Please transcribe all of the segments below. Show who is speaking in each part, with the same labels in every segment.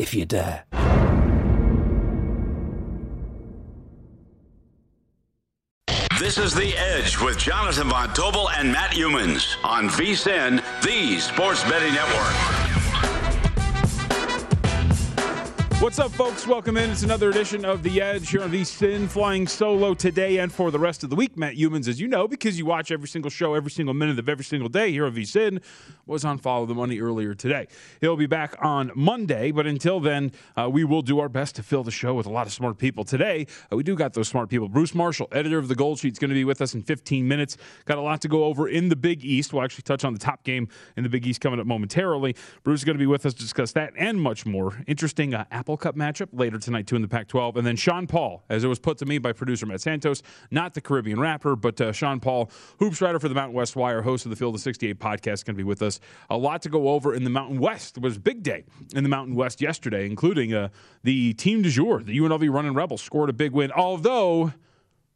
Speaker 1: if you dare.
Speaker 2: This is The Edge with Jonathan Von Tobel and Matt Youmans on VSIN, the Sports Betting Network.
Speaker 3: What's up, folks? Welcome in. It's another edition of The Edge here on VSIN, flying solo today and for the rest of the week. Matt Youmans, as you know, because you watch every single show, every single minute of every single day here on VSIN, was on Follow the Money earlier today. He'll be back on Monday, but until then, uh, we will do our best to fill the show with a lot of smart people. Today, uh, we do got those smart people. Bruce Marshall, editor of the Gold Sheet, is going to be with us in 15 minutes. Got a lot to go over in the Big East. We'll actually touch on the top game in the Big East coming up momentarily. Bruce is going to be with us to discuss that and much more. Interesting uh, Apple Cup matchup later tonight, too, in the Pac 12. And then Sean Paul, as it was put to me by producer Matt Santos, not the Caribbean rapper, but uh, Sean Paul, hoops writer for the Mountain West Wire, host of the Field of 68 podcast, going to be with us. A lot to go over in the Mountain West. It was big day in the Mountain West yesterday, including uh, the team du jour, the UNLV running Rebels, scored a big win, although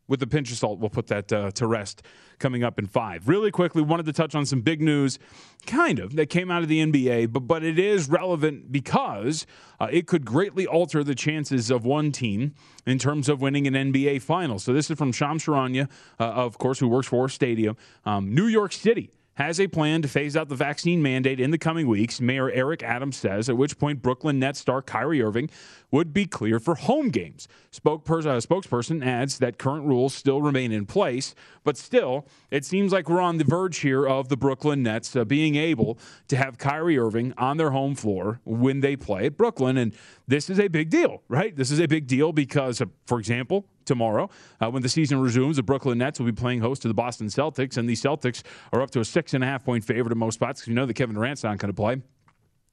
Speaker 3: with the pinch of salt, we'll put that uh, to rest coming up in five. Really quickly, wanted to touch on some big news, kind of, that came out of the NBA, but, but it is relevant because uh, it could greatly alter the chances of one team in terms of winning an NBA final. So this is from Shams Charania, uh, of course, who works for Stadium. Um, New York City has a plan to phase out the vaccine mandate in the coming weeks, Mayor Eric Adams says, at which point Brooklyn Nets star Kyrie Irving would be clear for home games. Spokesperson, uh, spokesperson adds that current rules still remain in place, but still, it seems like we're on the verge here of the Brooklyn Nets uh, being able to have Kyrie Irving on their home floor when they play at Brooklyn. And this is a big deal, right? This is a big deal because, uh, for example, tomorrow. Uh, when the season resumes, the Brooklyn Nets will be playing host to the Boston Celtics, and the Celtics are up to a six and a half point favorite in most spots because you know that Kevin Durant's not going to play.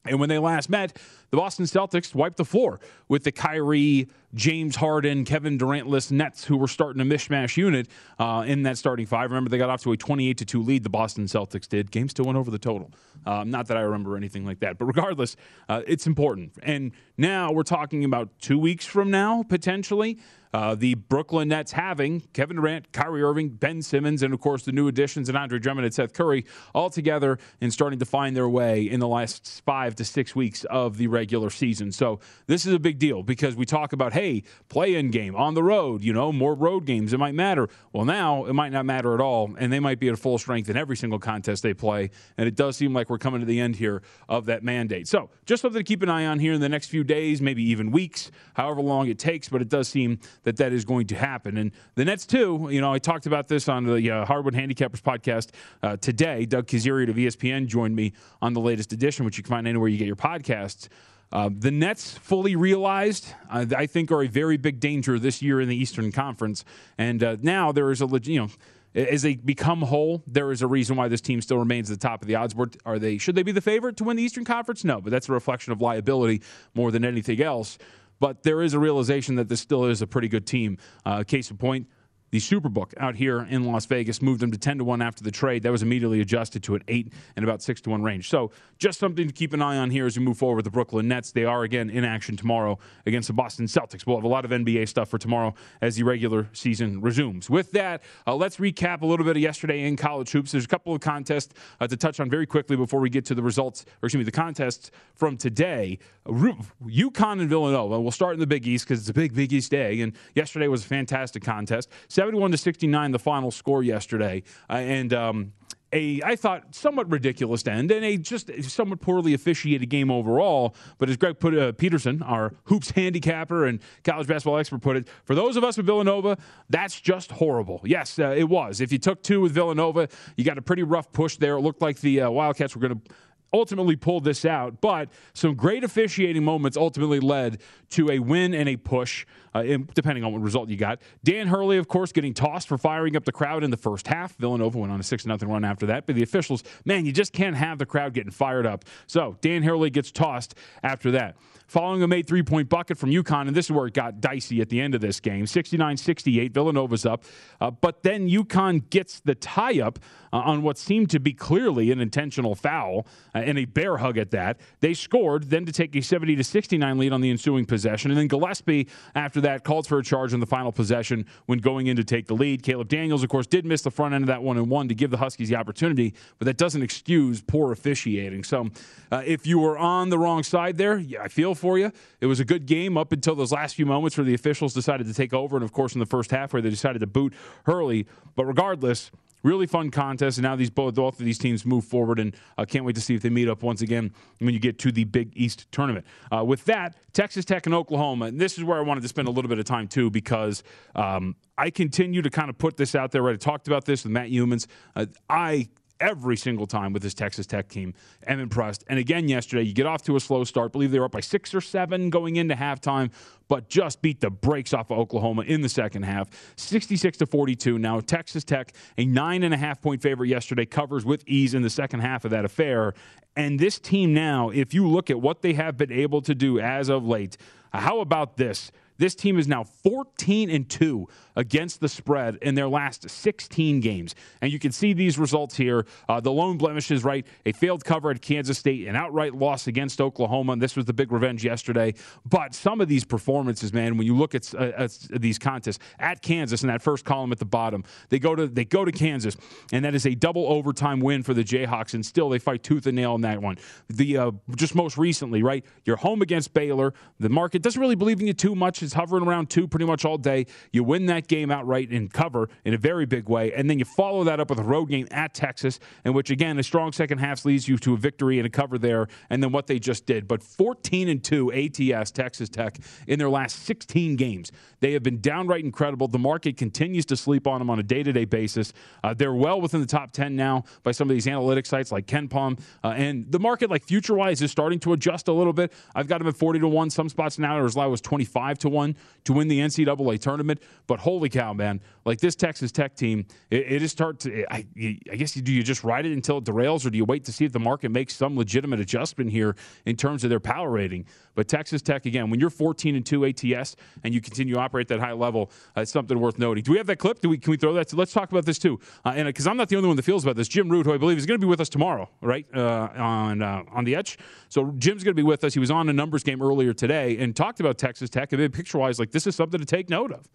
Speaker 3: And when they last met, the Boston Celtics wiped the floor with the Kyrie, James Harden, Kevin Durantless Nets, who were starting a mishmash unit uh, in that starting five. Remember, they got off to a 28 to 2 lead, the Boston Celtics did. Game still went over the total. Um, not that I remember anything like that. But regardless, uh, it's important. And now we're talking about two weeks from now, potentially. Uh, the Brooklyn Nets having Kevin Durant, Kyrie Irving, Ben Simmons, and of course the new additions and Andre Drummond and Seth Curry all together and starting to find their way in the last five to six weeks of the regular season. So this is a big deal because we talk about, hey, play in game on the road, you know, more road games. It might matter. Well, now it might not matter at all, and they might be at full strength in every single contest they play. And it does seem like we're coming to the end here of that mandate. So just something to keep an eye on here in the next few days, maybe even weeks, however long it takes. But it does seem that that is going to happen. And the Nets, too, you know, I talked about this on the uh, Hardwood Handicappers podcast uh, today. Doug Kezirian of ESPN joined me on the latest edition, which you can find anywhere you get your podcasts. Uh, the Nets fully realized, uh, I think, are a very big danger this year in the Eastern Conference. And uh, now there is a, you know, as they become whole, there is a reason why this team still remains at the top of the odds board. Are they? Should they be the favorite to win the Eastern Conference? No, but that's a reflection of liability more than anything else. But there is a realization that this still is a pretty good team. Uh, case in point, the Superbook out here in Las Vegas moved them to 10 to 1 after the trade. That was immediately adjusted to an 8 and about 6 to 1 range. So, just something to keep an eye on here as we move forward with the Brooklyn Nets. They are again in action tomorrow against the Boston Celtics. We'll have a lot of NBA stuff for tomorrow as the regular season resumes. With that, uh, let's recap a little bit of yesterday in college hoops. There's a couple of contests uh, to touch on very quickly before we get to the results, or excuse me, the contests from today. UConn and Villanova. We'll start in the Big East because it's a big Big East day, and yesterday was a fantastic contest. 71 to 69, the final score yesterday. Uh, and um, a I thought somewhat ridiculous end and a just somewhat poorly officiated game overall. But as Greg put uh, Peterson, our hoops handicapper and college basketball expert, put it, for those of us with Villanova, that's just horrible. Yes, uh, it was. If you took two with Villanova, you got a pretty rough push there. It looked like the uh, Wildcats were going to ultimately pulled this out, but some great officiating moments ultimately led to a win and a push, uh, depending on what result you got. Dan Hurley, of course, getting tossed for firing up the crowd in the first half. Villanova went on a 6 0 run after that, but the officials, man, you just can't have the crowd getting fired up. So Dan Hurley gets tossed after that following a made three point bucket from UConn, and this is where it got dicey at the end of this game 69 68. Villanova's up. Uh, but then UConn gets the tie up uh, on what seemed to be clearly an intentional foul uh, and a bear hug at that. They scored, then to take a 70 to 69 lead on the ensuing possession. And then Gillespie, after that, called for a charge on the final possession when going in to take the lead. Caleb Daniels, of course, did miss the front end of that one and one to give the Huskies the opportunity, but that doesn't excuse poor officiating. So uh, if you were on the wrong side there, yeah, I feel for you. It was a good game up until those last few moments where the officials decided to take over, and of course in the first half where they decided to boot Hurley. But regardless, really fun contest. And now these both both of these teams move forward, and I uh, can't wait to see if they meet up once again when you get to the Big East tournament. Uh, with that, Texas Tech and Oklahoma. And this is where I wanted to spend a little bit of time too, because um, I continue to kind of put this out there. Right, I talked about this with Matt Youmans. Uh, I every single time with this Texas Tech team. am impressed. And again, yesterday, you get off to a slow start. Believe they were up by six or seven going into halftime, but just beat the brakes off of Oklahoma in the second half. 66 to 42. Now, Texas Tech, a nine and a half point favorite yesterday, covers with ease in the second half of that affair. And this team now, if you look at what they have been able to do as of late, how about this? This team is now 14 and 2 against the spread in their last 16 games. And you can see these results here. Uh, the lone blemishes, right? A failed cover at Kansas State, an outright loss against Oklahoma. And this was the big revenge yesterday. But some of these performances, man, when you look at, uh, at these contests at Kansas in that first column at the bottom, they go to they go to Kansas, and that is a double overtime win for the Jayhawks. And still, they fight tooth and nail in that one. The uh, just most recently, right? You're home against Baylor. The market doesn't really believe in you too much. Hovering around two pretty much all day. You win that game outright in cover in a very big way. And then you follow that up with a road game at Texas, in which, again, a strong second half leads you to a victory and a cover there, and then what they just did. But 14 and 2 ATS, Texas Tech, in their last 16 games. They have been downright incredible. The market continues to sleep on them on a day to day basis. Uh, they're well within the top 10 now by some of these analytic sites like KenPom. Uh, and the market, like FutureWise, is starting to adjust a little bit. I've got them at 40 to 1. Some spots now are as low as 25 to 1 to win the NCAA tournament. But holy cow, man! Like this Texas Tech team, it, it is start to. I, I guess do you just ride it until it derails, or do you wait to see if the market makes some legitimate adjustment here in terms of their power rating? But Texas Tech, again, when you're 14 and two ATS and you continue to operate that high level, uh, it's something worth noting. Do we have that clip? Do we can we throw that? To, let's talk about this too. Uh, and because I'm not the only one that feels about this, Jim Root, who I believe is going to be with us tomorrow, right uh, on uh, on the Edge. So Jim's going to be with us. He was on a numbers game earlier today and talked about Texas Tech. Picture wise, like this is something to take note of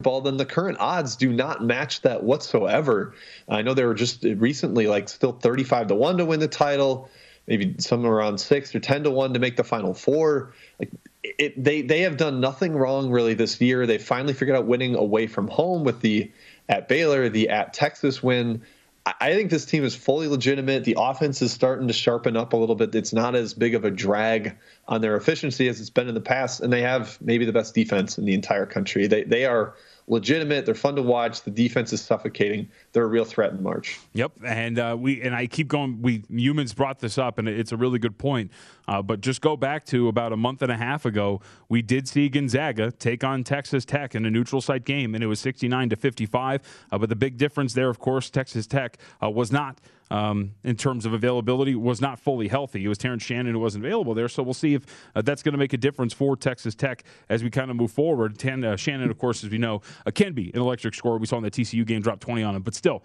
Speaker 4: ball, then the current odds do not match that whatsoever. I know they were just recently like still 35 to 1 to win the title, maybe somewhere around 6 or 10 to 1 to make the final four. Like it, they they have done nothing wrong really this year. They finally figured out winning away from home with the at Baylor, the at Texas win. I think this team is fully legitimate. The offense is starting to sharpen up a little bit. It's not as big of a drag on their efficiency as it's been in the past, and they have maybe the best defense in the entire country. They they are legitimate. They're fun to watch. The defense is suffocating. They're a real threat in March.
Speaker 3: Yep, and uh, we and I keep going. We humans brought this up, and it's a really good point. Uh, but just go back to about a month and a half ago, we did see Gonzaga take on Texas Tech in a neutral site game, and it was 69 to 55. Uh, but the big difference there, of course, Texas Tech uh, was not um, in terms of availability was not fully healthy. It was Terrence Shannon who wasn't available there. So we'll see if uh, that's going to make a difference for Texas Tech as we kind of move forward. Ten, uh, Shannon, of course, as we know, uh, can be an electric scorer. We saw in the TCU game drop 20 on him, but still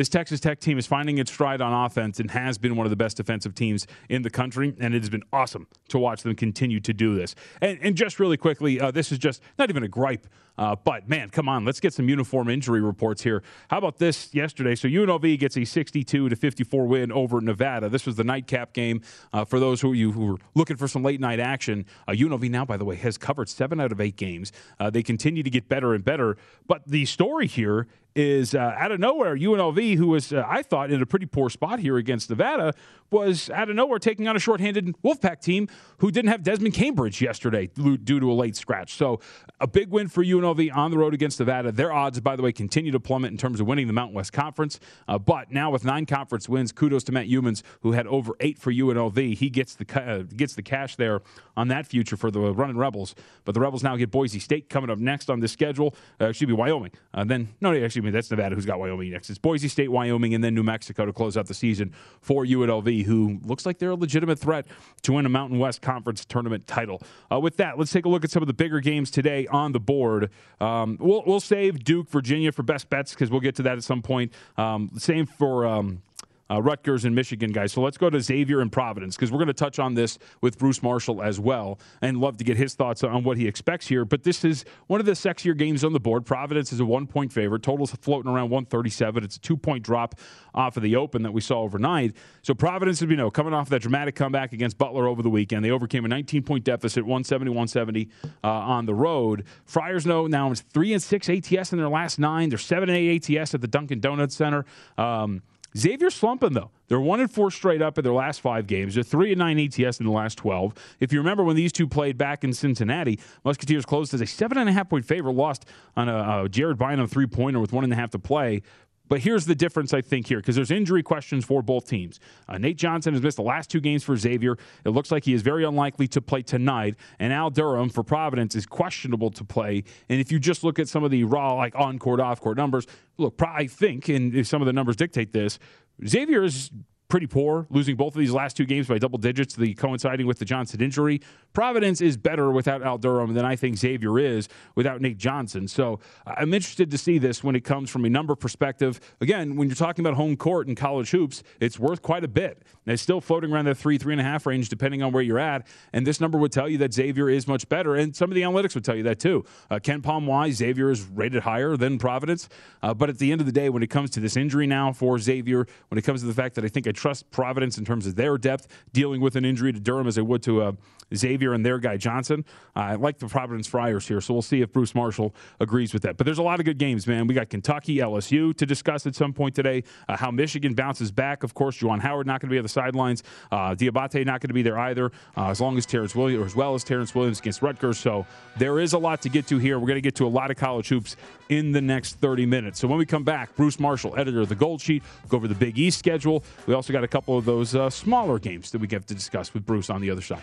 Speaker 3: this Texas Tech team is finding its stride on offense and has been one of the best defensive teams in the country. And it has been awesome to watch them continue to do this. And, and just really quickly, uh, this is just not even a gripe, uh, but man, come on, let's get some uniform injury reports here. How about this yesterday? So UNLV gets a 62 to 54 win over Nevada. This was the nightcap game uh, for those who you who were looking for some late night action. UNLV uh, now, by the way, has covered seven out of eight games. Uh, they continue to get better and better. But the story here is uh, out of nowhere, UNLV who was, uh, I thought, in a pretty poor spot here against Nevada, was out of nowhere taking on a shorthanded Wolfpack team who didn't have Desmond Cambridge yesterday due to a late scratch. So a big win for UNLV on the road against Nevada. Their odds, by the way, continue to plummet in terms of winning the Mountain West Conference. Uh, but now with nine conference wins, kudos to Matt Youmans, who had over eight for UNLV. He gets the uh, gets the cash there on that future for the running Rebels. But the Rebels now get Boise State coming up next on this schedule. Uh, excuse me, Wyoming. Uh, then no, actually, that's Nevada who's got Wyoming next. It's Boise State, Wyoming, and then New Mexico to close out the season for UNLV, who looks like they're a legitimate threat to win a Mountain West Conference tournament title. Uh, with that, let's take a look at some of the bigger games today on the board. Um, we'll, we'll save Duke, Virginia for best bets because we'll get to that at some point. Um, same for. Um, uh, Rutgers and Michigan guys. So let's go to Xavier and Providence because we're going to touch on this with Bruce Marshall as well and love to get his thoughts on what he expects here. But this is one of the sexier games on the board. Providence is a one point favorite. Totals floating around 137. It's a two point drop off of the open that we saw overnight. So Providence, as we know, coming off that dramatic comeback against Butler over the weekend, they overcame a 19 point deficit, 170 170 uh, on the road. Friars know now it's 3 and 6 ATS in their last nine. They're 7 and 8 ATS at the Dunkin' Donuts Center. Um, Xavier's slumping though. They're one and four straight up in their last five games. They're three and nine ATS in the last twelve. If you remember when these two played back in Cincinnati, Musketeers closed as a seven and a half point favorite, lost on a, a Jared Bynum three pointer with one and a half to play. But here's the difference, I think, here, because there's injury questions for both teams. Uh, Nate Johnson has missed the last two games for Xavier. It looks like he is very unlikely to play tonight. And Al Durham for Providence is questionable to play. And if you just look at some of the raw, like on court, off court numbers, look, I think, and if some of the numbers dictate this, Xavier is pretty poor, losing both of these last two games by double digits, the coinciding with the Johnson injury. Providence is better without Al Durham than I think Xavier is without Nate Johnson. So I'm interested to see this when it comes from a number perspective. Again, when you're talking about home court and college hoops, it's worth quite a bit. And it's still floating around the three, three and a half range, depending on where you're at. And this number would tell you that Xavier is much better. And some of the analytics would tell you that too. Uh, KenPom wise, Xavier is rated higher than Providence. Uh, but at the end of the day, when it comes to this injury now for Xavier, when it comes to the fact that I think I trust Providence in terms of their depth dealing with an injury to Durham as I would to uh, Xavier and their guy Johnson. Uh, I like the Providence Friars here, so we'll see if Bruce Marshall agrees with that. But there's a lot of good games, man. We got Kentucky, LSU to discuss at some point today. Uh, how Michigan bounces back. Of course, Juwan Howard not going to be on the sidelines. Uh, Diabate not going to be there either, uh, as long as Terrence Williams, or as well as Terrence Williams against Rutgers. So there is a lot to get to here. We're going to get to a lot of college hoops in the next 30 minutes. So when we come back, Bruce Marshall, editor of the Gold Sheet, go over the Big East schedule. We also got a couple of those uh, smaller games that we get to discuss with Bruce on the other side.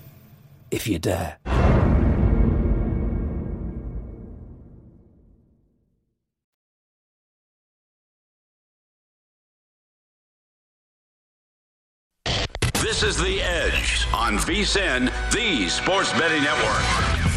Speaker 1: if you dare.
Speaker 2: This is The Edge on VSIN, the sports betting network.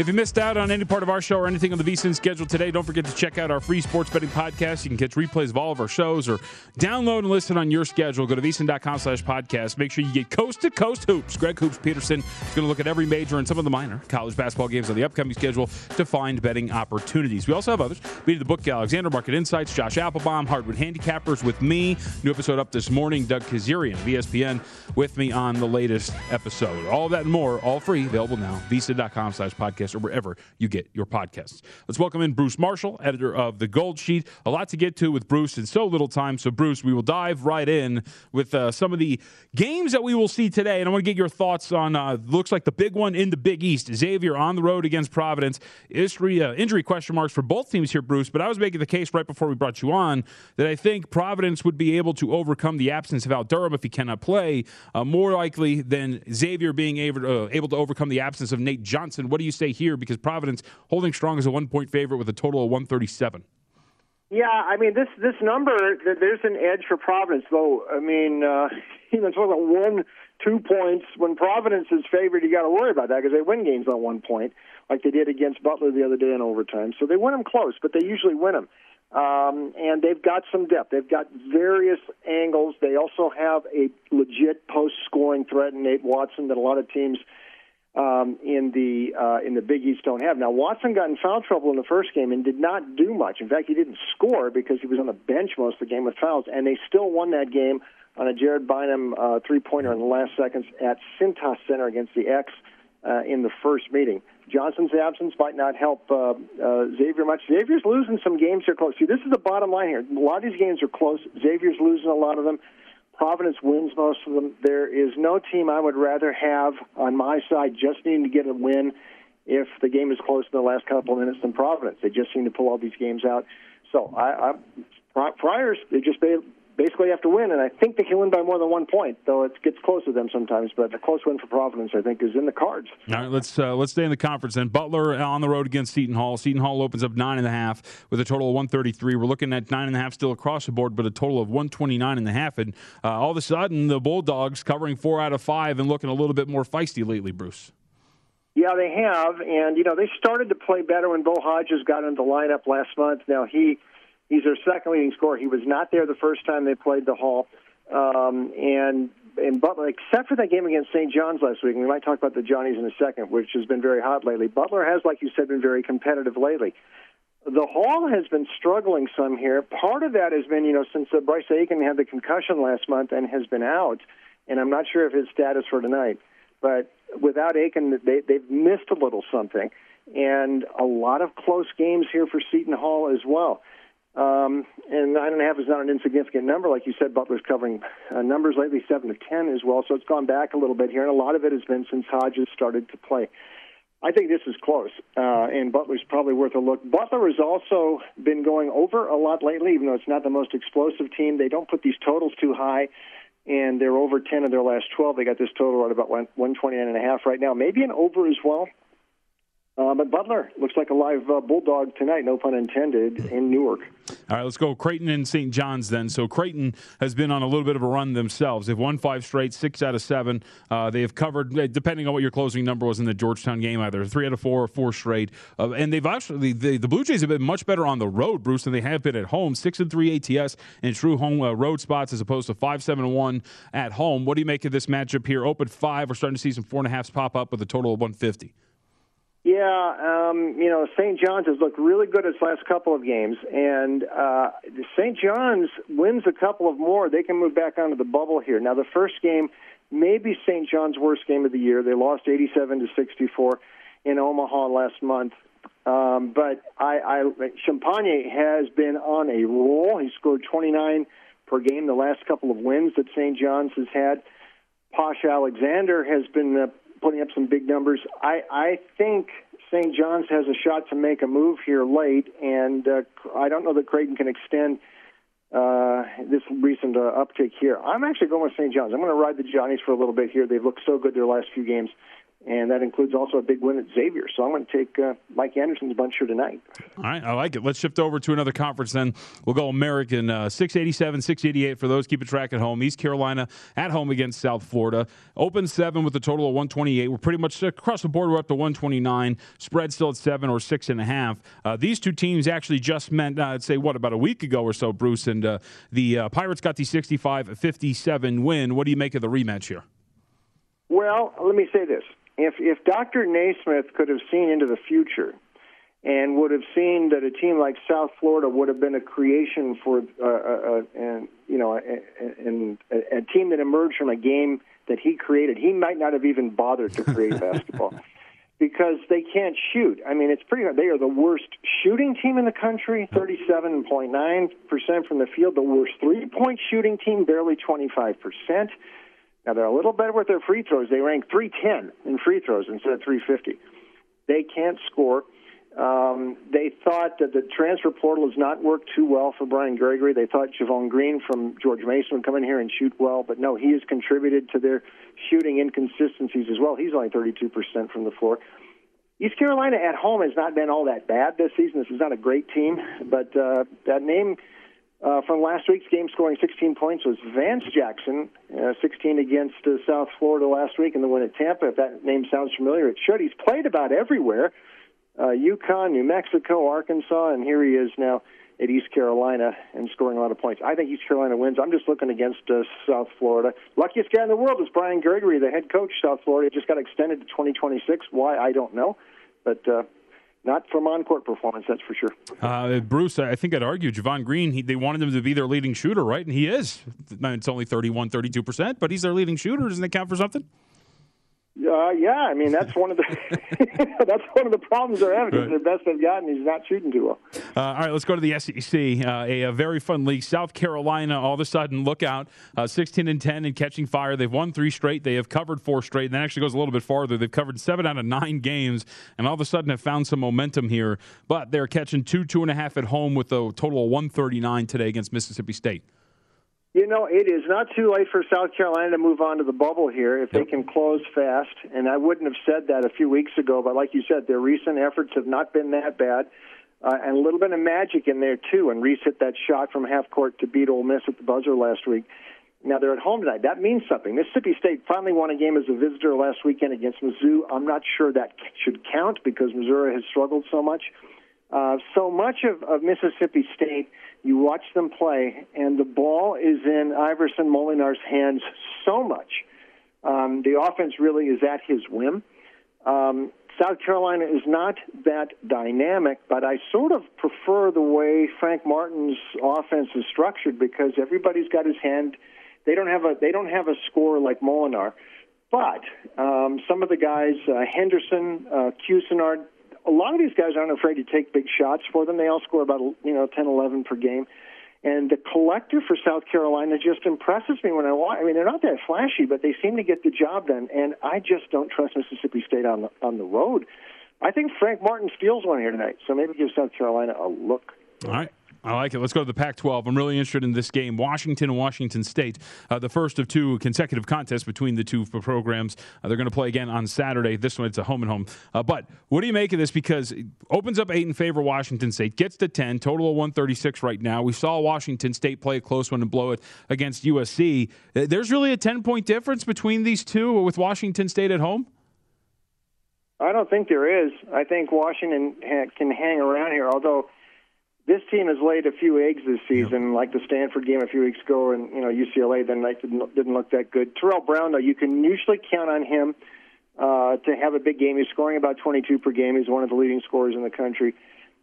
Speaker 3: If you missed out on any part of our show or anything on the VSIN schedule today, don't forget to check out our free sports betting podcast. You can catch replays of all of our shows or download and listen on your schedule. Go to VSIN.com slash podcast. Make sure you get coast to coast hoops. Greg Hoops Peterson is going to look at every major and some of the minor college basketball games on the upcoming schedule to find betting opportunities. We also have others. Beat the book, Alexander Market Insights, Josh Appelbaum, Hardwood Handicappers with me. New episode up this morning. Doug Kezirian of ESPN with me on the latest episode. All that and more, all free, available now. VSIN.com slash podcast. Podcast or wherever you get your podcasts. Let's welcome in Bruce Marshall, editor of The Gold Sheet. A lot to get to with Bruce in so little time. So, Bruce, we will dive right in with uh, some of the games that we will see today. And I want to get your thoughts on uh, looks like the big one in the Big East. Xavier on the road against Providence. Injury, uh, injury question marks for both teams here, Bruce. But I was making the case right before we brought you on that I think Providence would be able to overcome the absence of Al Durham if he cannot play, uh, more likely than Xavier being able uh, able to overcome the absence of Nate Johnson. What do you say here? Because Providence holding strong as a one point favorite with a total of 137.
Speaker 5: Yeah, I mean this this number. There's an edge for Providence, though. I mean, uh, you it's about one, two points. When Providence is favored, you got to worry about that because they win games on one point, like they did against Butler the other day in overtime. So they win them close, but they usually win them. Um, and they've got some depth. They've got various angles. They also have a legit post-scoring threat in Nate Watson that a lot of teams um, in the uh, in the Big East don't have. Now Watson got in foul trouble in the first game and did not do much. In fact, he didn't score because he was on the bench most of the game with fouls, and they still won that game on a Jared Bynum uh, three-pointer in the last seconds at Cintas Center against the X uh, in the first meeting. Johnson's absence might not help uh, uh, Xavier much. Xavier's losing some games here close. See, this is the bottom line here. A lot of these games are close. Xavier's losing a lot of them. Providence wins most of them. There is no team I would rather have on my side just needing to get a win if the game is close in the last couple of minutes than Providence. They just seem to pull all these games out. So I, I Friars, they just basically have to win, and I think they can win by more than one point, though it gets close to them sometimes. But a close win for Providence, I think, is in the cards.
Speaker 3: All right, let's uh, let's stay in the conference then. Butler on the road against Seton Hall. Seton Hall opens up nine and a half with a total of 133. We're looking at nine and a half still across the board, but a total of 129 and a half. And uh, all of a sudden, the Bulldogs covering four out of five and looking a little bit more feisty lately, Bruce.
Speaker 5: Yeah, they have, and you know they started to play better when Bo Hodges got into the lineup last month. Now he He's their second leading scorer. He was not there the first time they played the Hall. Um, and and Butler, except for that game against St. John's last week, and we might talk about the Johnnies in a second, which has been very hot lately. Butler has, like you said, been very competitive lately. The Hall has been struggling some here. Part of that has been, you know, since uh, Bryce Aiken had the concussion last month and has been out, and I'm not sure of his status for tonight. But without Aiken, they, they've missed a little something, and a lot of close games here for Seton Hall as well. Um, and nine and a half is not an insignificant number, like you said. Butler's covering uh, numbers lately, seven to ten as well. So it's gone back a little bit here, and a lot of it has been since Hodges started to play. I think this is close, uh, and Butler's probably worth a look. Butler has also been going over a lot lately, even though it's not the most explosive team. They don't put these totals too high, and they're over 10 of their last 12. They got this total at about 129 and a half right now. Maybe an over as well. Uh, but Butler looks like a live uh, bulldog tonight, no pun intended, in Newark.
Speaker 3: All right, let's go Creighton and St. John's then. So Creighton has been on a little bit of a run themselves. They've won five straight, six out of seven. Uh, they have covered, uh, depending on what your closing number was in the Georgetown game, either three out of four or four straight. Uh, and they've actually the, the Blue Jays have been much better on the road, Bruce, than they have been at home. Six and three ATS in true home uh, road spots as opposed to five seven and one at home. What do you make of this matchup here? Open five. We're starting to see some four and a halfs pop up with a total of one fifty.
Speaker 5: Yeah, um, you know, St. John's has looked really good its last couple of games, and uh, St. John's wins a couple of more. They can move back onto the bubble here. Now, the first game may be St. John's worst game of the year. They lost 87 to 64 in Omaha last month. Um, but I, I, Champagnie has been on a roll. He scored 29 per game the last couple of wins that St. John's has had. Posh Alexander has been putting up some big numbers. I, I think St. John's has a shot to make a move here late, and uh, I don't know that Creighton can extend uh, this recent uh, uptick here. I'm actually going with St. John's. I'm going to ride the Johnnies for a little bit here. They've looked so good their last few games and that includes also a big win at Xavier. So I'm going to take uh, Mike Anderson's bunch here tonight.
Speaker 3: All right, I like it. Let's shift over to another conference then. We'll go American uh, 687, 688 for those keeping track at home. East Carolina at home against South Florida. Open seven with a total of 128. We're pretty much across the board. We're up to 129. Spread still at seven or six and a half. Uh, these two teams actually just met, uh, I'd say, what, about a week ago or so, Bruce? And uh, the uh, Pirates got the 65 57 win. What do you make of the rematch here?
Speaker 5: Well, let me say this if if Dr. Naismith could have seen into the future and would have seen that a team like South Florida would have been a creation for uh, uh, uh and you know a, a, a team that emerged from a game that he created, he might not have even bothered to create basketball. because they can't shoot. I mean, it's pretty. Hard. They are the worst shooting team in the country, 37.9 percent from the field. The worst three-point shooting team, barely 25 percent. Now they're a little better with their free throws. They rank 310 in free throws instead of 350. They can't score. Um, they thought that the transfer portal has not worked too well for Brian Gregory. They thought Javon Greene from George Mason would come in here and shoot well, but no, he has contributed to their shooting inconsistencies as well. He's only 32% from the floor. East Carolina at home has not been all that bad this season. This is not a great team, but uh, that name uh, from last week's game scoring 16 points was Vance Jackson, uh, 16 against uh, South Florida last week in the win at Tampa. If that name sounds familiar, it should. He's played about everywhere uh, UConn, New Mexico, Arkansas, and here he is now at East Carolina and scoring a lot of points. I think East Carolina wins. I'm just looking against uh, South Florida. Luckiest guy in the world is Brian Gregory, the head coach. South Florida just got extended to 2026. Why I don't know, but uh, not from on-court performance, that's for sure.
Speaker 3: Uh, Bruce, I think I'd argue Javon Greene. He, they wanted him to be their leading shooter, right? And he is. It's only 31, 32 percent, but he's their leading shooter. Doesn't that count for something?
Speaker 5: Uh, yeah, I mean that's one of the that's one of the problems they're having. Right. The best they've gotten, he's not shooting too well.
Speaker 3: Uh, all right, let's go to the SEC. Uh, a, a, very fun league. South Carolina, all of a sudden, look out, uh, sixteen and ten and catching fire. They've won three straight. They have covered four straight. And that actually goes a little bit farther. They've covered seven out of nine games, and all of a sudden have found some momentum here. But they're catching two, two and a half at home with a total of one thirty nine today against Mississippi State.
Speaker 5: You know, it is not too late for South Carolina to move on to the bubble here if they can close fast. And I wouldn't have said that a few weeks ago, but like you said, their recent efforts have not been that bad. Uh, and a little bit of magic in there, too. And Reese hit that shot from half court to beat Ole Miss at the buzzer last week. Now they're at home tonight. That means something. Mississippi State finally won a game as a visitor last weekend against Mizzou. I'm not sure that should count because Missouri has struggled so much. Uh, so much of, of Mississippi State you watch them play, and the ball is in Iverson Molinar's hands so much. Um, the offense really is at his whim. Um, South Carolina is not that dynamic, but I sort of prefer the way Frank Martin's offense is structured because everybody's got his hand. They don't have a they don't have a score like Molinar, but um, some of the guys, uh, Henderson, uh, Couisnard, a lot of these guys aren't afraid to take big shots for them. They all score about you know 10, 11 per game. And the collector for South Carolina just impresses me when I watch. I mean, they're not that flashy, but they seem to get the job done. And I just don't trust Mississippi State on the on the road. I think Frank Martin steals one here tonight, so maybe give South Carolina a look.
Speaker 3: All right. I like it. Let's go to the Pac 12. I'm really interested in this game. Washington and Washington State, uh, the first of two consecutive contests between the two programs. Uh, they're going to play again on Saturday. This one, it's a home and home. Uh, but what do you make of this? Because it opens up eight in favor of Washington State, gets to 10, total of 136 right now. We saw Washington State play a close one and blow it against USC. Uh, there's really a 10 point difference between these two with Washington State at home?
Speaker 5: I don't think there is. I think Washington can hang around here, although this team has laid a few eggs this season, yep. like the Stanford game a few weeks ago, and you know UCLA then night didn't, didn't look that good. Terrell Brown, though, you can usually count on him uh, to have a big game. He's scoring about 22 per game. He's one of the leading scorers in the country.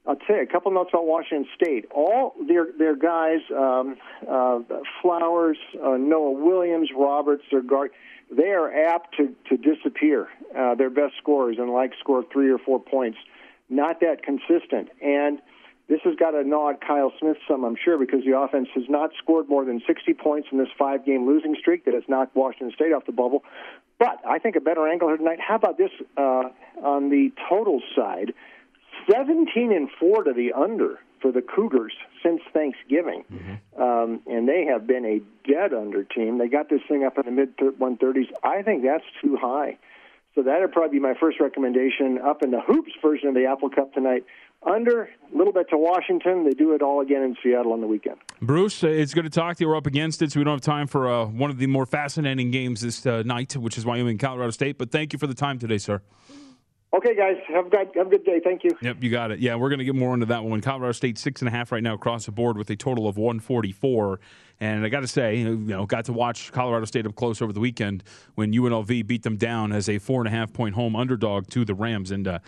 Speaker 5: I'll tell you a couple notes about Washington State. All their their guys, um, uh, Flowers, uh, Noah Williams, Roberts, their guard, they are apt to to disappear. Uh, their best scorers and like score three or four points. Not that consistent and this has got to gnaw at Kyle Smith some, I'm sure, because the offense has not scored more than 60 points in this five game losing streak that has knocked Washington State off the bubble. But I think a better angle here tonight. How about this uh, on the total side? 17 and 4 to the under for the Cougars since Thanksgiving. Mm-hmm. Um, and they have been a dead under team. They got this thing up in the mid 130s. I think that's too high. So that would probably be my first recommendation up in the hoops version of the Apple Cup tonight under, a little bit to Washington. They do it all again in Seattle on the weekend.
Speaker 3: Bruce, uh, it's good to talk to you. We're up against it, so we don't have time for uh, one of the more fascinating games this uh, night, which is Wyoming Colorado State. But thank you for the time today, sir.
Speaker 5: Okay, guys. Have a good, have a good day. Thank you.
Speaker 3: Yep, you got it. Yeah, we're going to get more into that one. Colorado State six and a half right now across the board with a total of 144. And I got to say, you know, got to watch Colorado State up close over the weekend when UNLV beat them down as a four and a half point home underdog to the Rams. And uh,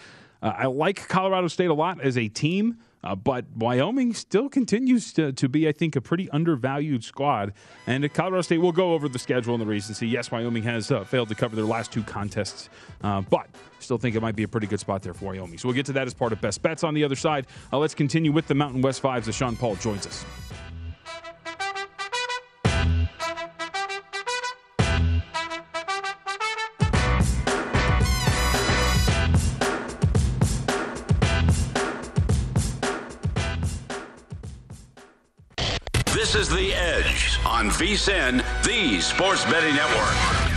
Speaker 3: uh, I like Colorado State a lot as a team, Uh, but Wyoming still continues to, to be, I think, a pretty undervalued squad. And Colorado State will go over the schedule and the recency. Yes, Wyoming has uh, failed to cover their last two contests, uh, but still think it might be a pretty good spot there for Wyoming. So we'll get to that as part of best bets on the other side. Uh, let's continue with the Mountain West Fives as Sean Paul joins us.
Speaker 2: On VSIN, the Sports Betting Network.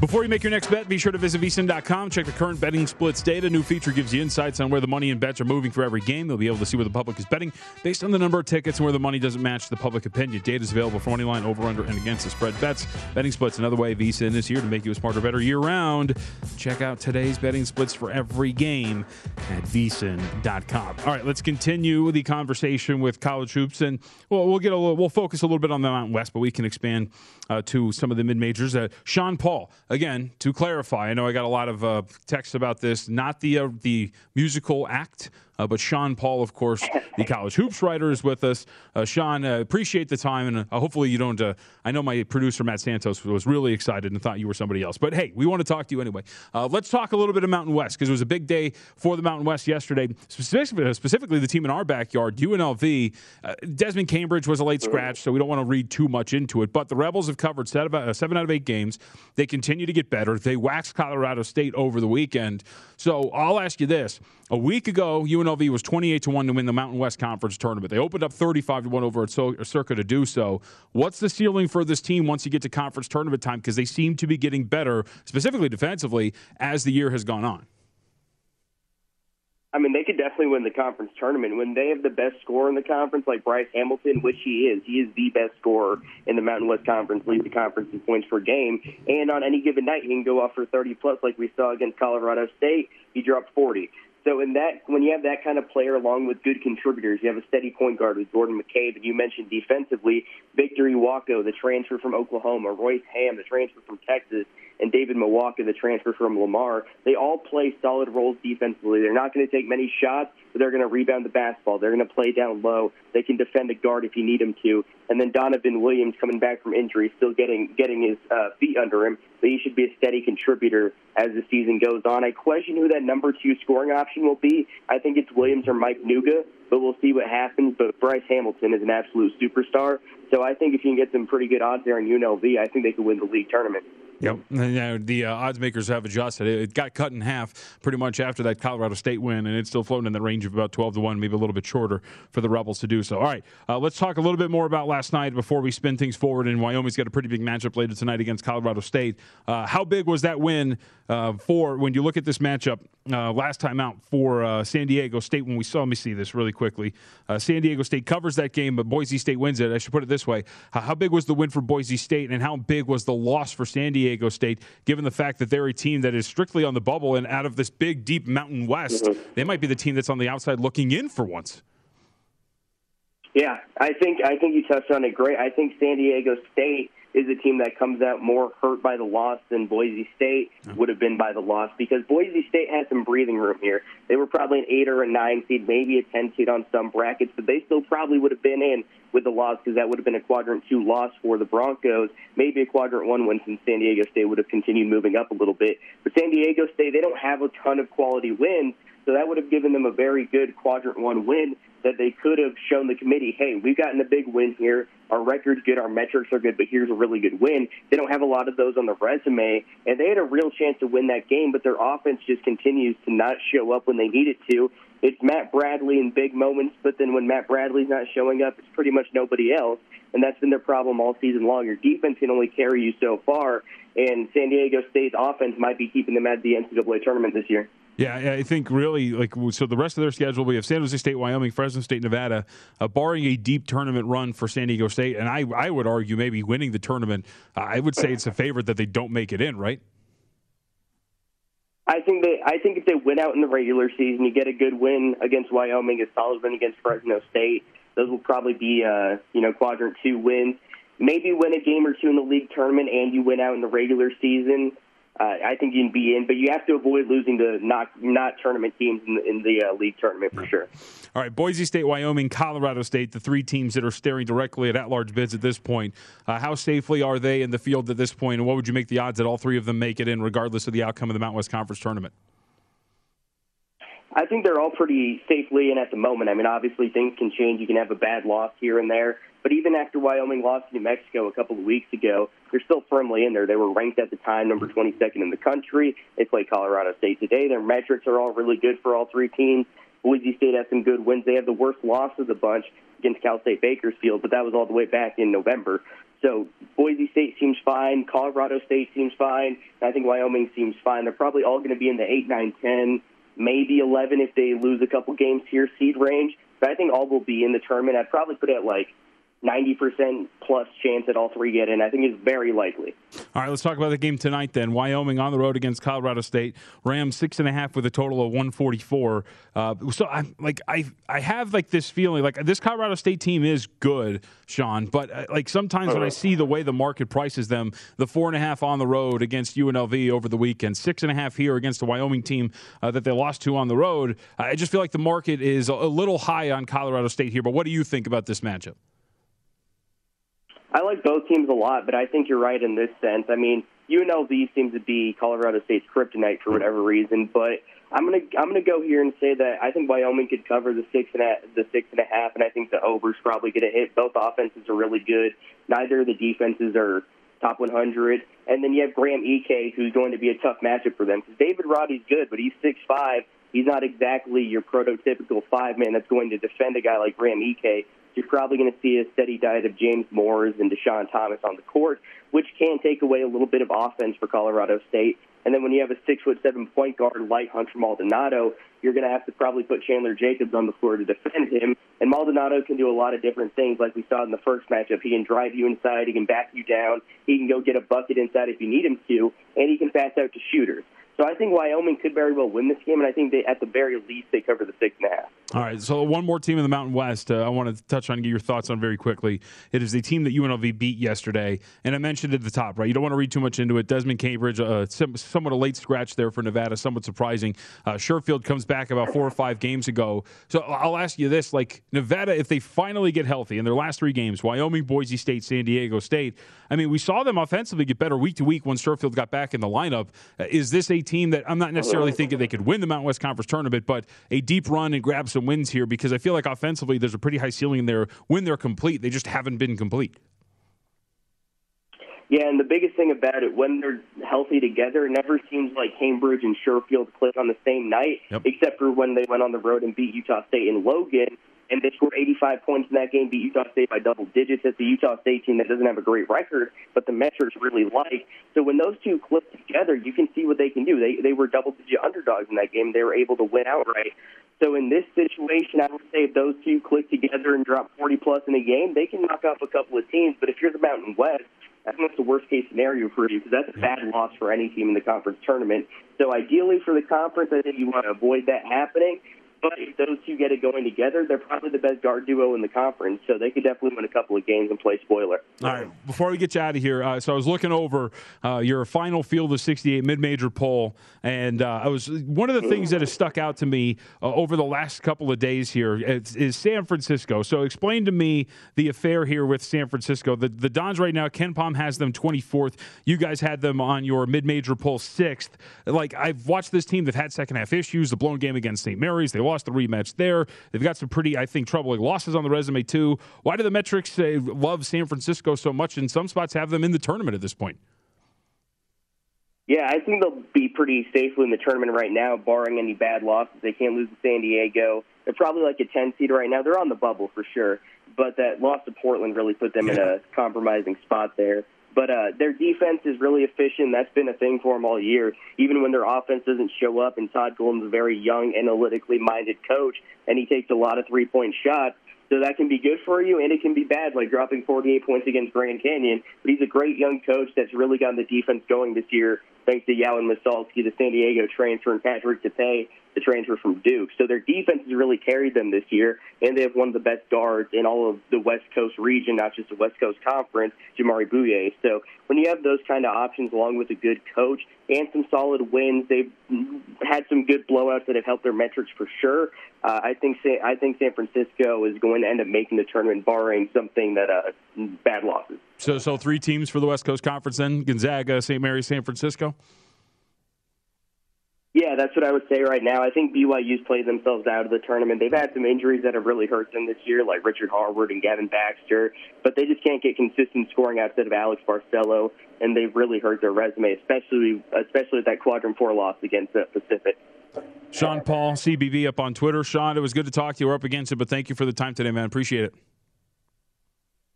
Speaker 3: Before you make your next bet, be sure to visit vsin.com. Check the current betting splits data. New feature gives you insights on where the money and bets are moving for every game. You'll be able to see where the public is betting based on the number of tickets and where the money doesn't match the public opinion. Data is available for money line, over, under, and against the spread bets. Betting splits another way vsin is here to make you a smarter, better year round. Check out today's betting splits for every game at vsin.com. All right, let's continue the conversation with college hoops, and well, we'll get a little, we'll focus a little bit on the Mountain West, but we can expand uh, to some of the mid majors. Uh, Sean Paul again, to clarify, I know I got a lot of uh, texts about this. Not the uh, the musical act but Sean Paul, of course, the college hoops writer, is with us. Uh, Sean, uh, appreciate the time, and uh, hopefully you don't. Uh, I know my producer Matt Santos was really excited and thought you were somebody else, but hey, we want to talk to you anyway. Uh, let's talk a little bit of Mountain West because it was a big day for the Mountain West yesterday. Specifically, specifically the team in our backyard, UNLV. Desmond Cambridge was a late scratch, so we don't want to read too much into it. But the Rebels have covered seven out of eight games. They continue to get better. They waxed Colorado State over the weekend. So I'll ask you this: A week ago, UNLV was 28 to 1 to win the Mountain West Conference tournament. They opened up 35 to 1 over at Circa to do so. What's the ceiling for this team once you get to conference tournament time? Because they seem to be getting better, specifically defensively, as the year has gone on.
Speaker 6: I mean, they could definitely win the conference tournament. When they have the best scorer in the conference, like Bryce Hamilton, which he is, he is the best scorer in the Mountain West Conference, leads the conference in points per game. And on any given night, he can go off for 30 plus, like we saw against Colorado State. He dropped 40. So in that, when you have that kind of player along with good contributors, you have a steady point guard with Jordan McCabe, and you mentioned defensively, Victor Iwuakor, the transfer from Oklahoma, Royce Hamm, the transfer from Texas, and David Muoka, the transfer from Lamar. They all play solid roles defensively. They're not going to take many shots, but they're going to rebound the basketball. They're going to play down low. They can defend a guard if you need them to. And then Donovan Williams coming back from injury, still getting getting his uh, feet under him, but he should be a steady contributor as the season goes on. I question who that number two scoring option will be. I think it's Williams or Mike Nuga, but we'll see what happens. But Bryce Hamilton is an absolute superstar, so I think if you can get some pretty good odds there in UNLV, I think they could win the league tournament.
Speaker 3: Yep. And, the uh, odds makers have adjusted. It, got cut in half pretty much after that Colorado State win, and it's still floating in the range of about 12 to 1, maybe a little bit shorter for the Rebels to do so. All right. Uh, let's talk a little bit more about last night before we spin things forward. And Wyoming's got a pretty big matchup later tonight against Colorado State. Uh, how big was that win uh, for when you look at this matchup uh, last time out for uh, San Diego State? When we saw, let me see this really quickly. San Diego State covers that game, but Boise State wins it. I should put it this way How big was the win for Boise State, and how big was the loss for San Diego State? given the fact that they're a team that is strictly on the bubble and out of this big, deep Mountain West, mm-hmm. they might be the team that's on the outside looking in for once.
Speaker 6: Yeah, I think I think you touched on it great. I think San Diego State is a team that comes out more hurt by the loss than Boise State would have been by the loss because Boise State had some breathing room here. They were probably an eight or a nine seed, maybe a ten seed on some brackets, but they still probably would have been in with the loss because that would have been a quadrant two loss for the Broncos, maybe a quadrant one win since San Diego State would have continued moving up a little bit. But San Diego State, they don't have a ton of quality wins, so that would have given them a very good quadrant one win that they could have shown the committee, hey, we've gotten a big win here. Our record's good, our metrics are good, but here's a really good win. They don't have a lot of those on the resume, and they had a real chance to win that game, but their offense just continues to not show up when they need it to. It's Matt Bradley in big moments, but then when Matt Bradley's not showing up, it's pretty much nobody else, and that's been their problem all season long. Your defense can only carry you so far, and San Diego State's offense might be keeping them at the NCAA tournament this year.
Speaker 3: Yeah, I think really like so. The rest of their schedule, we have San Jose State, Wyoming, Fresno State, Nevada, uh, barring a deep tournament run for San Diego State, and I, I would argue maybe winning the tournament. Uh, I would say it's a favorite that they don't make it in, right?
Speaker 6: I think they. I think if they win out in the regular season, you get a good win against Wyoming, a solid win against Fresno State. Those will probably be, uh, you know, quadrant two wins. Maybe win a game or two in the league tournament, and you win out in the regular season. I think you can be in, but you have to avoid losing to not not tournament teams in the, in the uh, league tournament for sure.
Speaker 3: All right, Boise State, Wyoming, Colorado State, the three teams that are staring directly at at-large bids at this point. Uh, how safely are they in the field at this point, and what would you make the odds that all three of them make it in, regardless of the outcome of the Mountain West Conference tournament?
Speaker 6: I think they're all pretty safely in at the moment. I mean, obviously things can change. You can have a bad loss here and there, but even after Wyoming lost to New Mexico a couple of weeks ago, they're still firmly in there. They were ranked at the time number 22nd in the country. They play Colorado State today. Their metrics are all really good for all three teams. Boise State has some good wins. They have the worst loss of the bunch against Cal State Bakersfield, but that was all the way back in November. So Boise State seems fine. Colorado State seems fine. I think Wyoming seems fine. They're probably all going to be in the 8, 9, 10, maybe 11 if they lose a couple games here seed range. But I think all will be in the tournament. I'd probably put it at like 90% plus chance that all three get in. I think is very likely.
Speaker 3: All right, let's talk about the game tonight then. Wyoming on the road against Colorado State. Rams six and a half with a total of 144. Uh, so I'm like I I have like this feeling like this Colorado State team is good, Sean. But uh, like sometimes when I see the way the market prices them, the four and a half on the road against UNLV over the weekend, six and a half here against the Wyoming team uh, that they lost to on the road. I just feel like the market is a, a little high on Colorado State here. But what do you think about this matchup?
Speaker 6: I like both teams a lot, but I think you're right in this sense. I mean, UNLV seems to be Colorado State's kryptonite for whatever reason, but I'm gonna I'm gonna go here and say that I think Wyoming could cover the six and a, the six and a half, and I think the over's probably gonna hit. Both offenses are really good. Neither of the defenses are top 100, and then you have Graham Ike, who's going to be a tough matchup for them because David Roddy's good, but he's six five. He's not exactly your prototypical five man that's going to defend a guy like Graham Ike you're probably going to see a steady diet of James Moors and Dischon Thomas on the court, which can take away a little bit of offense for Colorado State. And then when you have a six foot seven point guard like Hunter Maldonado, you're going to have to probably put Chandler Jacobs on the floor to defend him. And Maldonado can do a lot of different things, like we saw in the first matchup. He can drive you inside, he can back you down, he can go get a bucket inside if you need him to, and he can pass out to shooters. So I think Wyoming could very well win this game, and I think they, at the very least, they cover the six and a half.
Speaker 3: All right, so one more team in the Mountain West uh, I want to touch on get your thoughts on very quickly. It is the team that UNLV beat yesterday, and I mentioned at the top, right? You don't want to read too much into it. Desmond Cambridge, uh, somewhat a late scratch there for Nevada, somewhat surprising. Uh, Sherfield comes back about four or five games ago. So I'll ask you this: like Nevada, if they finally get healthy in their last three games, Wyoming, Boise State, San Diego State. I mean, we saw them offensively get better week to week when Sherfield got back in the lineup. Uh, is this a team that I'm not necessarily uh-huh. thinking they could win the Mountain West Conference tournament, but a deep run and grab some wins here because I feel like offensively there's a pretty high ceiling there when they're complete. They just haven't been complete.
Speaker 6: Yeah, and the biggest thing about it, when they're healthy together, it never seems like Cambridge and Sherfield click on the same night,
Speaker 3: yep.
Speaker 6: except for when they went on the road and beat Utah State in Logan and they scored 85 points in that game, beat Utah State by double digits. It's a Utah State team that doesn't have a great record, but the metrics really like. So when those two click together, you can see what they can do. They they were double digit underdogs in that game. They were able to win outright. So in this situation, I would say if those two click together and drop 40 plus in a game, they can knock off a couple of teams. But if you're the Mountain West, I think that's the worst case scenario for you because that's a bad loss for any team in the conference tournament. So ideally for the conference, I think you want to avoid that happening. But if those two get it going together, they're probably the best guard duo in the conference, so they could definitely win a couple of games and play spoiler.
Speaker 3: All right, before we get you out of here, uh, so I was looking over uh, your final field of 68 mid-major poll, and uh, I was one of the things that has stuck out to me uh, over the last couple of days here is, is, San Francisco. So explain to me the affair here with San Francisco. The the Dons right now, KenPom has them 24th. You guys had them on your mid-major poll sixth. Like I've watched this team; they've had second half issues. The blown game against St. Mary's, they lost the rematch there. They've got some pretty, I think, troubling losses on the resume, too. Why do the metrics say love San Francisco so much and some spots have them in the tournament at this point?
Speaker 6: Yeah, I think they'll be pretty safely in the tournament right now, barring any bad losses. They can't lose to San Diego. They're probably like a 10 seed right now. They're on the bubble for sure, but that loss to Portland really put them yeah. in a compromising spot there. But uh, their defense is really efficient. That's been a thing for them all year. Even when their offense doesn't show up, and Todd Golden's a very young, analytically minded coach, and he takes a lot of three point shots. So that can be good for you, and it can be bad, like dropping 48 points against Grand Canyon. But he's a great young coach that's really gotten the defense going this year, thanks to Yauhen Massalski, the San Diego transfer, and Patrick Tape, the transfer from Duke. So their defense has really carried them this year, and they have one of the best guards in all of the West Coast region, not just the West Coast Conference, Jamaree Bouyea. So when you have those kind of options along with a good coach and some solid wins, they've had some good blowouts that have helped their metrics for sure. Uh, I think I think San Francisco is going to end up making the tournament, barring something that uh, bad losses.
Speaker 3: So, so three teams for the West Coast Conference then: Gonzaga, St. Mary's, San Francisco.
Speaker 6: Yeah, that's what I would say right now. I think BYU's played themselves out of the tournament. They've had some injuries that have really hurt them this year, like Richard Harward and Gavin Baxter, but they just can't get consistent scoring outside of Alex Barcelo, and they've really hurt their resume, especially especially with that quadrant four loss against the Pacific.
Speaker 3: Sean Paul, CBV, up on Twitter. Sean, it was good to talk to you. We're up against it, but thank you for the time today, man. Appreciate it.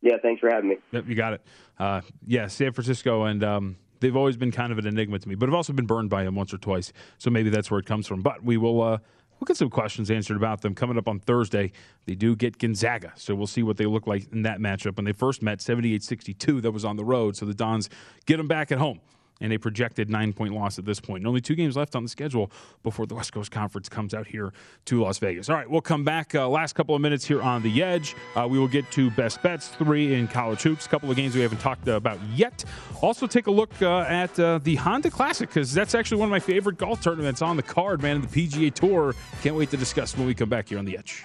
Speaker 6: Yeah, thanks for having me.
Speaker 3: Yep, you got it. Uh, yeah, San Francisco, and um, they've always been kind of an enigma to me, but I've also been burned by them once or twice. So maybe that's where it comes from. But we will. Uh, We'll get some questions answered about them coming up on Thursday. They do get Gonzaga, so we'll see what they look like in that matchup. When they first met, 78 62, that was on the road. So the Dons get them back at home and a projected nine point loss at this point. And only two games left on the schedule before the West Coast Conference comes out here to Las Vegas. All right, we'll come back uh, last couple of minutes here on the edge. Uh, we will get to best bets, three in college hoops, a couple of games we haven't talked about yet. Also, take a look uh, at uh, the Honda Classic because that's actually one of my favorite golf tournaments on the card, man, the PGA Tour. Can't wait to discuss when we come back here on the edge.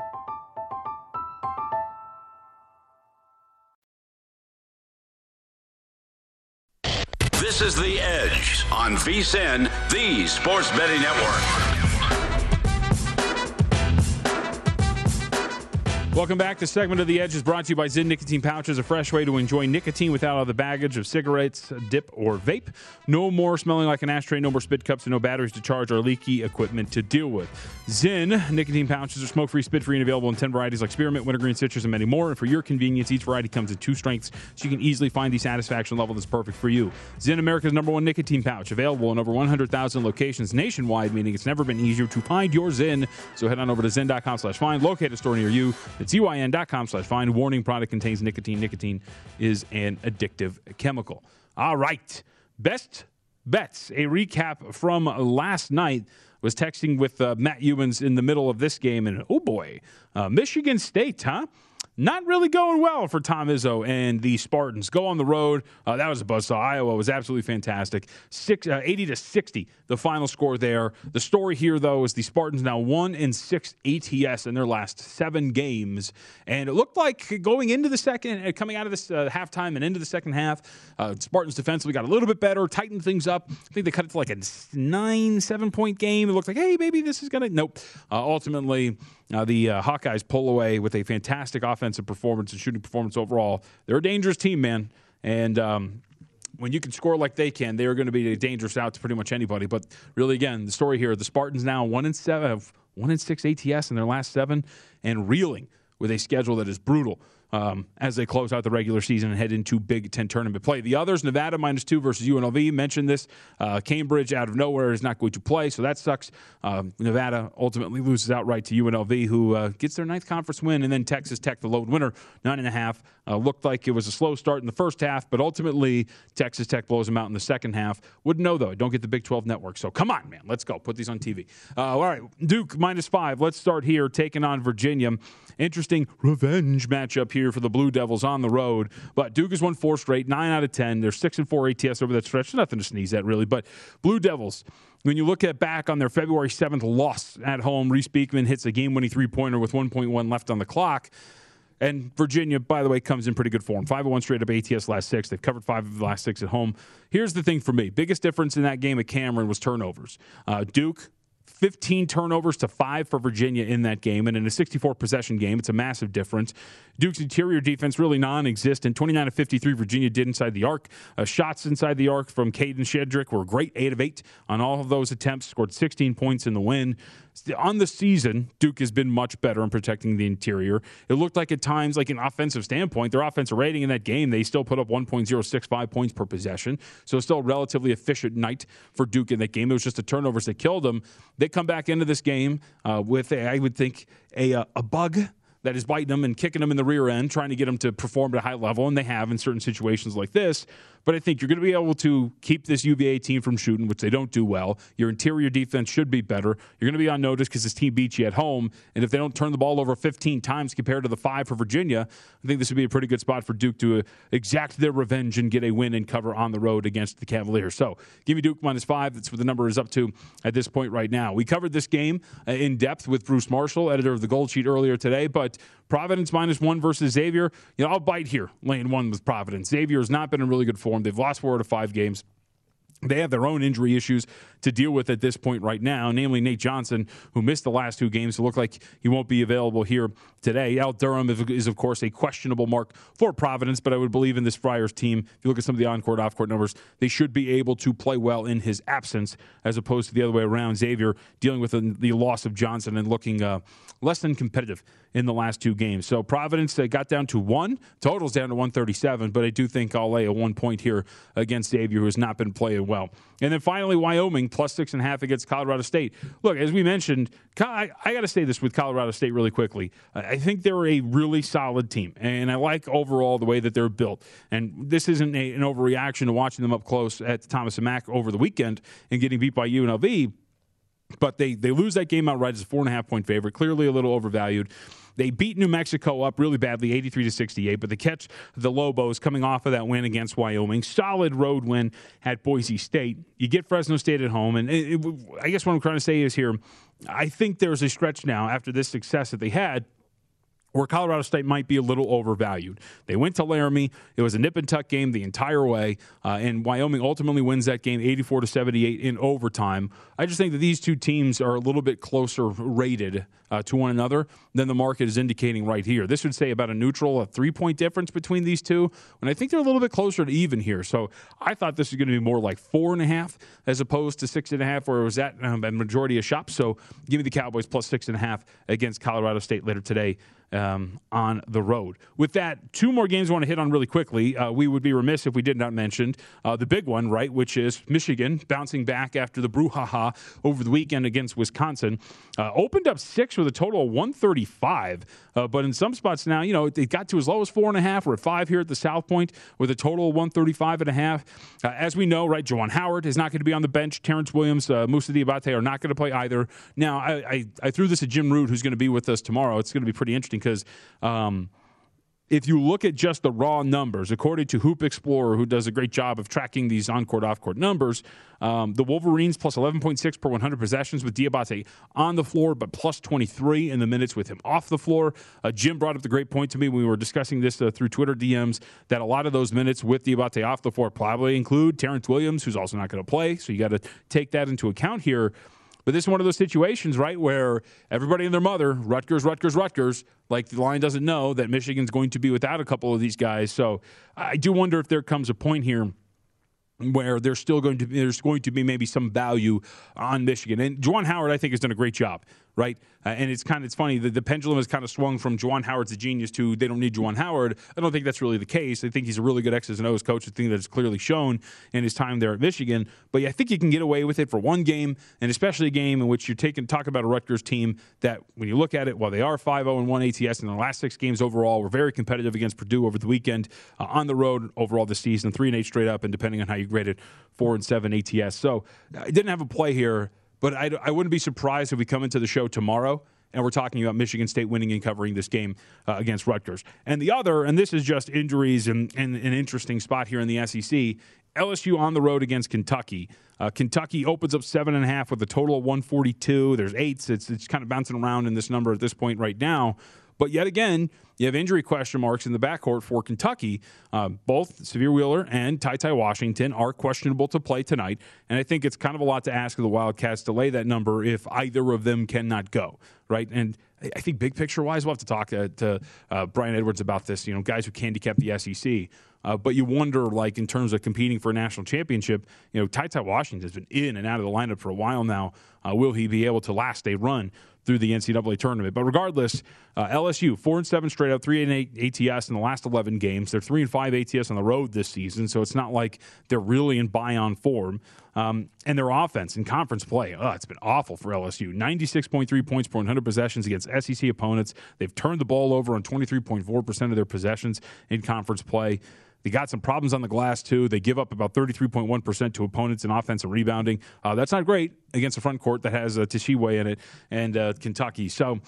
Speaker 2: This is The Edge on VSIN, the Sports Betting Network.
Speaker 3: Welcome back. This segment of The Edge is brought to you by Zyn Nicotine Pouches, a fresh way to enjoy nicotine without all the baggage of cigarettes, dip, or vape. No more smelling like an ashtray, no more spit cups, and no batteries to charge or leaky equipment to deal with. Zyn Nicotine Pouches are smoke free, spit free, and available in 10 varieties like spearmint, wintergreen, citrus, and many more. And for your convenience, each variety comes in two strengths, so you can easily find the satisfaction level that's perfect for you. Zyn, America's number one nicotine pouch, available in over 100,000 locations nationwide, meaning it's never been easier to find your Zyn. So head on over to zyn.com slash find, locate a store near you. It's zyn.com slash find. Warning product contains nicotine. Nicotine is an addictive chemical. All right. Best bets. A recap from last night. Was texting with uh, Matt Youmans in the middle of this game, and oh boy, uh, Michigan State, huh? Not really going well for Tom Izzo and the Spartans. Go on the road. Uh, that was a buzzsaw. Iowa was absolutely fantastic. Six, uh, 80 to 60, the final score there. The story here, though, is the Spartans now one in six ATS in their last seven games, and it looked like going into the second, uh, coming out of this uh, halftime and into the second half, uh, Spartans defensively got a little bit better, tightened things up. I think they cut it to like a nine, seven point game. It looked like, hey, maybe this is gonna. Nope. Uh, ultimately. The Hawkeyes pull away with a fantastic offensive performance and shooting performance overall. They're a dangerous team, man. And um, when you can score like they can, they are going to be a dangerous out to pretty much anybody. But really, again, the story here: the Spartans now one in seven, one in six ATS in their last seven, and reeling with a schedule that is brutal. Um, as they close out the regular season and head into Big Ten tournament play. The others, Nevada minus two versus UNLV, mentioned this. Uh, Cambridge out of nowhere is not going to play, so that sucks. Um, Nevada ultimately loses outright to UNLV, who uh, gets their ninth conference win, and then Texas Tech, the lone winner, nine and a half. Uh, looked like it was a slow start in the first half, but ultimately Texas Tech blows them out in the second half. Wouldn't know though. I don't get the Big 12 network, so come on, man, let's go. Put these on TV. Uh, all right, Duke minus five. Let's start here, taking on Virginia. Interesting revenge matchup here for the Blue Devils on the road. But Duke has won four straight, nine out of ten. They're six and four ATS over that stretch. Nothing to sneeze at, really. But Blue Devils, when you look at back on their February 7th loss at home, Reece Beekman hits a game winning three pointer with 1.1 left on the clock. And Virginia, by the way, comes in pretty good form. 5 1 straight up ATS last six. They've covered five of the last six at home. Here's the thing for me biggest difference in that game at Cameron was turnovers. Uh, Duke, 15 turnovers to five for Virginia in that game. And in a 64 possession game, it's a massive difference. Duke's interior defense really non existent. 29 of 53, Virginia did inside the arc. Uh, shots inside the arc from Kadin Shedrick were great, 8 of 8 on all of those attempts, scored 16 points in the win. On the season, Duke has been much better in protecting the interior. It looked like at times, like an offensive standpoint, their offensive rating in that game, they still put up 1.065 points per possession. So it's still a relatively efficient night for Duke in that game. It was just the turnovers that killed them. They come back into this game uh, with, a, I would think, a, uh, a bug that is biting them and kicking them in the rear end, trying to get them to perform at a high level, and they have in certain situations like this. But I think you're going to be able to keep this UVA team from shooting, which they don't do well. Your interior defense should be better. You're going to be on notice because this team beats you at home. And if they don't turn the ball over 15 times compared to the five for Virginia, I think this would be a pretty good spot for Duke to uh, exact their revenge and get a win and cover on the road against the Cavaliers. So give me Duke minus five. That's what the number is up to at this point right now. We covered this game uh, in depth with Bruce Marshall, editor of the Gold Sheet, earlier today. But Providence minus one versus Xavier. You know, I'll bite here, laying one with Providence. Xavier has not been in really good form. They've lost four out of five games. They have their own injury issues to deal with at this point right now, namely Nate Johnson, who missed the last two games. It looked like he won't be available here today. Al Durham is, of course, a questionable mark for Providence, but I would believe in this Friars team. If you look at some of the on court, off court numbers, they should be able to play well in his absence as opposed to the other way around. Xavier dealing with the, the loss of Johnson and looking uh, less than competitive in the last two games. So Providence they got down to one. Totals down to 137, but I do think I'll lay a one point here against Xavier, who has not been playing well. And then finally, Wyoming plus six and a half against Colorado State. Look, as we mentioned, I, got to say this with Colorado State really quickly. I think they're a really solid team, and I like overall the way that they're built. And this isn't a, an overreaction to watching them up close at Thomas and Mack over the weekend and getting beat by UNLV. But they, they lose that game outright as a four and a half point favorite, clearly a little overvalued. They beat New Mexico up really badly, 83 to 68, but they catch the Lobos coming off of that win against Wyoming. Solid road win at Boise State. You get Fresno State at home, and it, it, I guess what I'm trying to say is here, I think there's a stretch now after this success that they had where Colorado State might be a little overvalued. They went to Laramie. It was a nip and tuck game the entire way, uh, and Wyoming ultimately wins that game 84 to 78 in overtime. I just think that these two teams are a little bit closer rated uh, to one another than the market is indicating right here. This would say about a neutral, a three point difference between these two, and I think they're a little bit closer to even here. So I thought this was going to be more like four and a half as opposed to six and a half, where it was at um, a majority of shops. So give me the Cowboys plus six and a half against Colorado State later today um, on the road. With that, two more games I want to hit on really quickly. Uh, we would be remiss if we did not mention uh, the big one, right, which is Michigan bouncing back after the brouhaha over the weekend against Wisconsin. Uh, opened up six with a total of 135, uh, but in some spots now, you know, it got to as low as four and a half. At five here at the South Point with a total of 135 and a half. Uh, as we know, right, Juwan Howard is not going to be on the bench. Terrence Williams, uh, Moussa Diabate are not going to play either. Now, I, I, I threw this at Jim Root, who's going to be with us tomorrow. It's going to be pretty interesting because um, if you look at just the raw numbers, according to Hoop Explorer, who does a great job of tracking these on court, off court numbers, um, the Wolverines plus 11.6 per 100 possessions with Diabate on the floor, but plus 23 in the minutes with him off the floor. Uh, Jim brought up the great point to me when we were discussing this uh, through Twitter DMs that a lot of those minutes with Diabate off the floor probably include Terrence Williams, who's also not going to play. So you got to take that into account here. But this is one of those situations, right, where everybody and their mother, Rutgers, Rutgers, Rutgers, like the line doesn't know that Michigan's going to be without a couple of these guys. So I do wonder if there comes a point here where there's still going to be, there's going to be maybe some value on Michigan. And Juwan Howard, I think, has done a great job right? Uh, and it's kind of it's funny the, the pendulum has kind of swung from Juwan Howard's a genius to they don't need Juwan Howard. I don't think that's really the case. I think he's a really good X's and O's coach. I think that's clearly shown in his time there at Michigan. But yeah, I think you can get away with it for one game, and especially a game in which you're taking talk about a Rutgers team that when you look at it, while they are 5-0 and 1 ATS in the last six games overall, were very competitive against Purdue over the weekend uh, on the road overall this season, three and eight straight up, and depending on how you grade it, four and seven ATS. So I didn't have a play here but I, I wouldn't be surprised if we come into the show tomorrow and we're talking about Michigan State winning and covering this game uh, against Rutgers. And the other, and this is just injuries and, and an interesting spot here in the SEC. LSU on the road against Kentucky. Uh, Kentucky opens up seven and a half with a total of 142. There's eights. It's, it's kind of bouncing around in this number at this point right now. But yet again, you have injury question marks in the backcourt for Kentucky. Uh, both Sahvir Wheeler and Ty Ty Washington are questionable to play tonight. And I think it's kind of a lot to ask of the Wildcats to lay that number if either of them cannot go, right? And I think big picture wise, we'll have to talk to, to uh, Brian Edwards about this, you know, guys who handicap the SEC. Uh, but you wonder, like, in terms of competing for a national championship, you know, Ty Ty Washington has been in and out of the lineup for a while now. Uh, will he be able to last a run? Through the NCAA tournament. But regardless, uh, LSU four and seven straight up, three and eight ATS in the last eleven games. They're three and five ATS on the road this season, so it's not like they're really in buy on form. Um, and their offense in conference play, oh, it's been awful for LSU. 96.3 points per 100 possessions against SEC opponents. They've turned the ball over on 23.4% of their possessions in conference play. They got some problems on the glass, too. They give up about 33.1% to opponents in offensive rebounding. Uh, that's not great against a front court that has uh, Tshiebwe in it and uh, Kentucky. So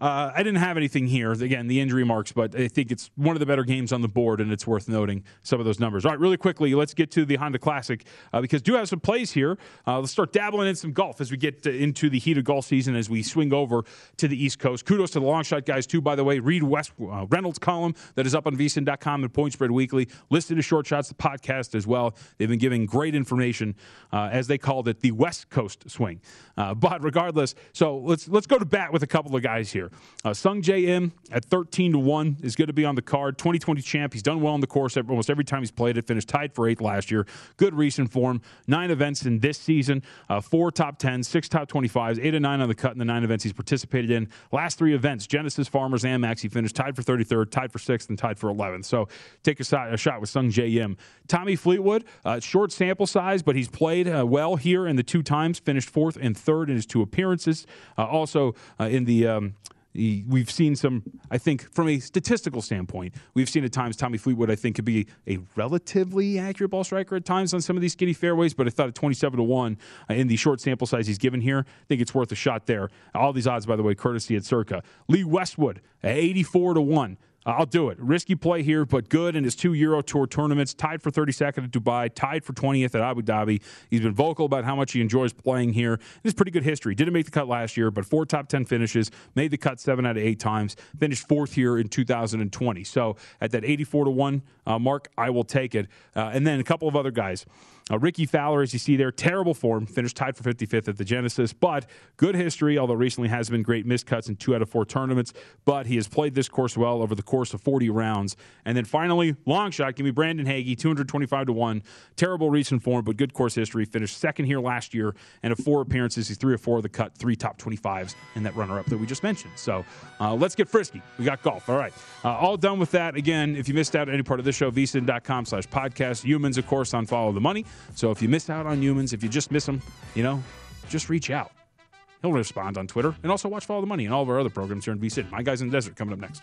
Speaker 3: uh, I didn't have anything here. Again, the injury marks, but I think it's one of the better games on the board, and it's worth noting some of those numbers. All right, really quickly, let's get to the Honda Classic uh, because do have some plays here. Uh, let's start dabbling in some golf as we get into the heat of golf season as we swing over to the East Coast. Kudos to the long shot guys, too, by the way. Read Wes uh, Reynolds' column that is up on vsin.com and Point Spread Weekly. Listed as short shots, the podcast as well. They've been giving great information, uh, as they called it, the West Coast swing. Uh, but regardless, so let's let's go to bat with a couple of guys here. Uh, Sungjae Im at 13 to 1 is going to be on the card. 2020 champ. He's done well on the course almost every time he's played it. Finished tied for eighth last year. Good recent form. Nine events in this season. Uh, four top 10s, six top 25s, eight and nine on the cut in the nine events he's participated in. Last three events Genesis, Farmers, and Max. He finished tied for 33rd, tied for sixth, and tied for 11th. So take a, shot, a shot with Sungjae Im. Tommy Fleetwood, uh, short sample size, but he's played uh, well here in the two times. Finished fourth and third in his two appearances. Uh, also uh, in the um, We've seen some, I think, from a statistical standpoint, we've seen at times Tommy Fleetwood, I think, could be a relatively accurate ball striker at times on some of these skinny fairways, but I thought at 27 to 1 uh, in the short sample size he's given here, I think it's worth a shot there. All these odds, by the way, courtesy at Circa. Lee Westwood 84 to 1. I'll do it. Risky play here, but good in his two Euro Tour tournaments. Tied for 32nd at Dubai, tied for 20th at Abu Dhabi. He's been vocal about how much he enjoys playing here. It's pretty good history. Didn't make the cut last year, but four top 10 finishes. Made the cut seven out of eight times. Finished fourth here in 2020. So at that 84 to 1 uh, mark, I will take it. Uh, and then a couple of other guys. Uh, Rickie Fowler, as you see there, terrible form, finished tied for 55th at the Genesis, but good history, although recently has been great missed cuts in two out of four tournaments. But he has played this course well over the course of 40 rounds. And then finally, long shot, give me Brandon Hagy, 225 to 1. Terrible recent form, but good course history. Finished second here last year, and of four appearances, he's three or four of the cut, three top 25s in that runner up that we just mentioned. So uh, let's get frisky. We got golf. All right. Uh, all done with that. Again, if you missed out any part of this show, vsin.com slash podcast. Youmans, of course, on Follow the Money. So if you miss out on Youmans, if you just miss them, you know, just reach out. He'll respond on Twitter and also watch Follow the Money and all of our other programs here in VSIN. My Guys in the Desert coming up next.